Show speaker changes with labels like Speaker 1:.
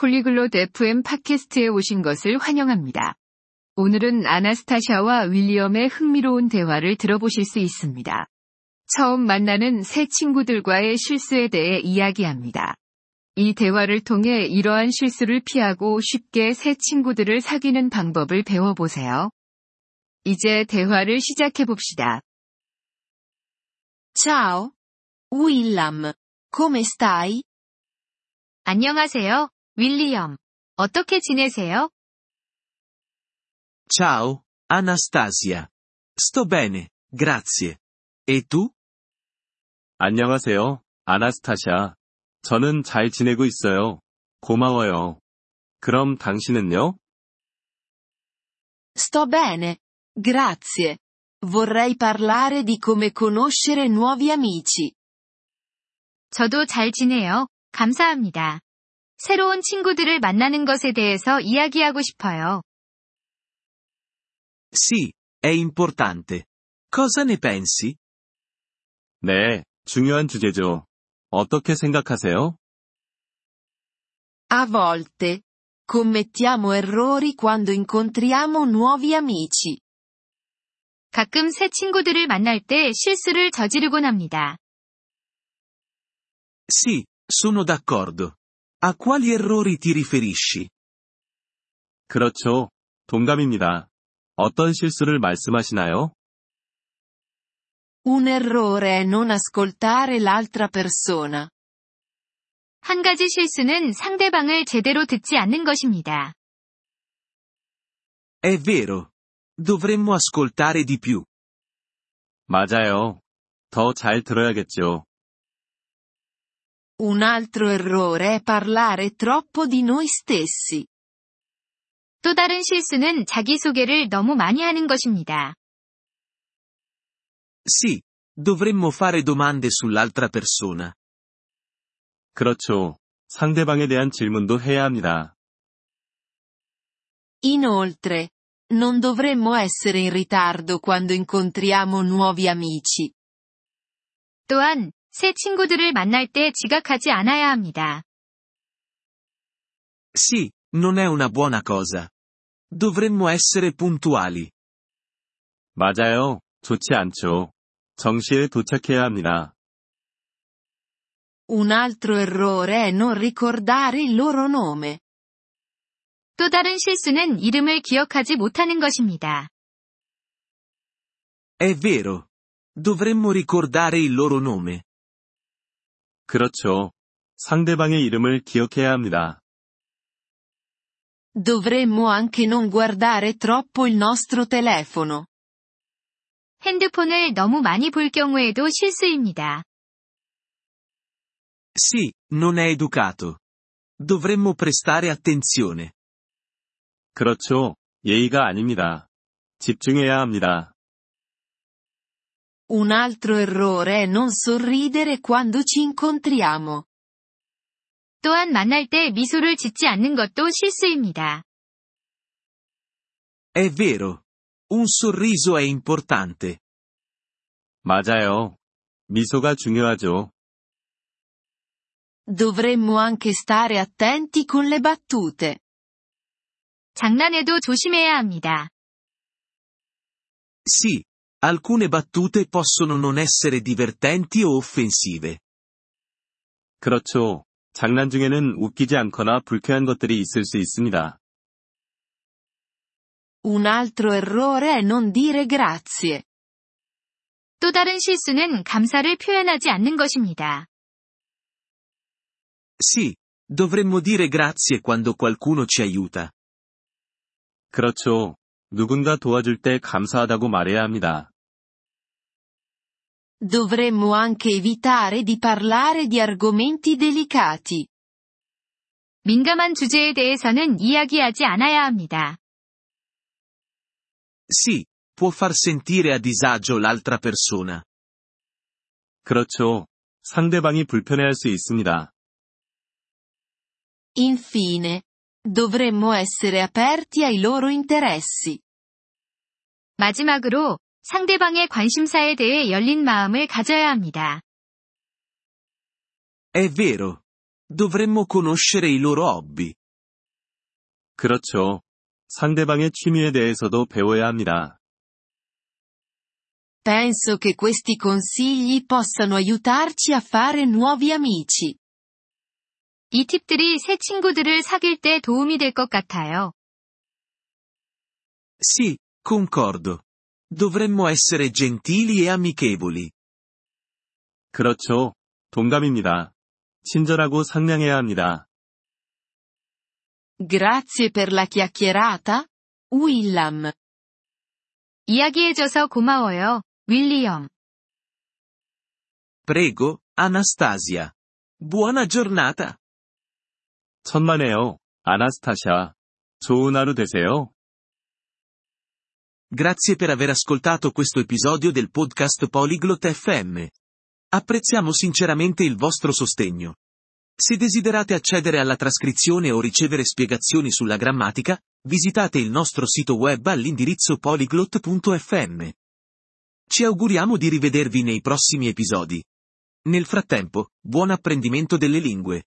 Speaker 1: 폴리글롯 FM 팟캐스트에 오신 것을 환영합니다. 오늘은 아나스타샤와 윌리엄의 흥미로운 대화를 들어보실 수 있습니다. 처음 만나는 새 친구들과의 실수에 대해 이야기합니다. 이 대화를 통해 이러한 실수를 피하고 쉽게 새 친구들을 사귀는 방법을 배워보세요. 이제 대화를 시작해 봅시다.
Speaker 2: Ciao. Willam. Come stai?
Speaker 1: 안녕하세요, 윌리엄. 어떻게 지내세요?
Speaker 3: Ciao, Anastasia. Sto bene, grazie. E tu?
Speaker 4: 안녕하세요, 아나스타샤. 저는 잘 지내고 있어요. 고마워요. 그럼 당신은요?
Speaker 2: Sto bene, grazie. Vorrei parlare di come conoscere nuovi amici.
Speaker 1: 저도 잘 지내요. 감사합니다. 새로운 친구들을 만나는 것에 대해서 이야기하고 싶어요.
Speaker 3: Sì, è importante. Cosa ne pensi?
Speaker 4: 네, 중요한 주제죠. 어떻게 생각하세요?
Speaker 2: A volte. Commettiamo errori quando incontriamo nuovi amici.
Speaker 1: 가끔 새 친구들을 만날 때 실수를 저지르곤 합니다.
Speaker 3: Sì, sono d'accordo. A quali errori ti riferisci?
Speaker 4: 그렇죠. 동감입니다. 어떤 실수를 말씀하시나요?
Speaker 2: Un errore è non ascoltare l'altra persona.
Speaker 1: 한 가지 실수는 상대방을 제대로 듣지 않는 것입니다.
Speaker 3: È vero. Dovremmo ascoltare di più.
Speaker 4: 맞아요. 더 잘 들어야겠죠.
Speaker 2: Un altro errore è parlare troppo di noi stessi.
Speaker 1: 또 다른 실수는 자기소개를 너무 많이 하는 것입니다.
Speaker 3: Sì, dovremmo fare domande sull'altra persona.
Speaker 4: 그렇죠. 상대방에 대한 질문도 해야 합니다.
Speaker 2: Inoltre, non dovremmo essere in ritardo quando incontriamo nuovi amici.
Speaker 1: 또한, 새 친구들을 만날 때 지각하지 않아야 합니다.
Speaker 3: Sì, non è una buona cosa. Dovremmo essere puntuali.
Speaker 4: 맞아요. 좋지 않죠. 정시에 도착해야 합니다.
Speaker 2: Un altro errore è non ricordare il loro nome.
Speaker 1: 또 다른 실수는 이름을 기억하지 못하는 것입니다.
Speaker 3: È vero. Dovremmo ricordare il loro nome.
Speaker 4: 그렇죠. 상대방의 이름을 기억해야 합니다.
Speaker 2: Dovremmo anche non guardare troppo il nostro telefono.
Speaker 1: 핸드폰을 너무 많이 볼 경우에도 실수입니다.
Speaker 3: Sì, non è educato. Dovremmo prestare attenzione.
Speaker 4: 그렇죠. 예의가 아닙니다. 집중해야 합니다.
Speaker 2: Un altro errore è non sorridere quando ci incontriamo.
Speaker 1: 또한 만날 때 미소를 짓지 않는 것도 실수입니다.
Speaker 3: È vero. Un sorriso è importante.
Speaker 4: 맞아요. 미소가 중요하죠.
Speaker 2: Dovremmo anche stare attenti con le battute.
Speaker 1: 장난에도 조심해야 합니다.
Speaker 3: Sì, alcune battute possono non essere divertenti o offensive.
Speaker 4: 그렇죠. 장난 중에는 웃기지 않거나 불쾌한 것들이 있을 수 있습니다.
Speaker 2: Un altro errore è non dire grazie.
Speaker 1: 또 다른 실수는 감사를 표현하지 않는 것입니다.
Speaker 3: Sì, dovremmo dire grazie quando qualcuno ci aiuta.
Speaker 4: 그렇죠. 누군가 도와줄 때 감사하다고 말해야 합니다.
Speaker 2: Dovremmo anche evitare di parlare di argomenti delicati.
Speaker 1: 민감한 주제에 대해서는 이야기하지 않아야 합니다.
Speaker 3: Sì, può far sentire a disagio l'altra persona.
Speaker 4: 그렇죠. 상대방이 불편해할 수 있습니다.
Speaker 2: Infine, dovremmo essere aperti ai loro interessi.
Speaker 1: 마지막으로, 상대방의 관심사에 대해 열린 마음을 가져야 합니다.
Speaker 3: È vero. Dovremmo conoscere i loro hobby.
Speaker 4: 그렇죠. 상대방의 취미에 대해서도 배워야 합니다.
Speaker 2: Penso che questi consigli possano aiutarci a fare nuovi amici.
Speaker 1: 이 팁들이 새 친구들을 사귈 때 도움이 될 것 같아요.
Speaker 3: Sì, concordo. Dovremmo essere gentili e amichevoli.
Speaker 4: 그렇죠. 동감입니다. 친절하고 상냥해야 합니다.
Speaker 2: Grazie per la chiacchierata, Willam.
Speaker 1: 이야기해줘서 고마워요, 윌리엄.
Speaker 3: Prego, Anastasia. Buona giornata.
Speaker 4: 천만에요. 아나스타샤. 좋은 하루 되세요.
Speaker 3: Grazie per aver ascoltato questo episodio del podcast Polyglot FM. Apprezziamo sinceramente il vostro sostegno. Se desiderate accedere alla trascrizione o ricevere spiegazioni sulla grammatica, visitate il nostro sito web all'indirizzo polyglot.fm. Ci auguriamo di rivedervi nei prossimi episodi. Nel frattempo, buon apprendimento delle lingue.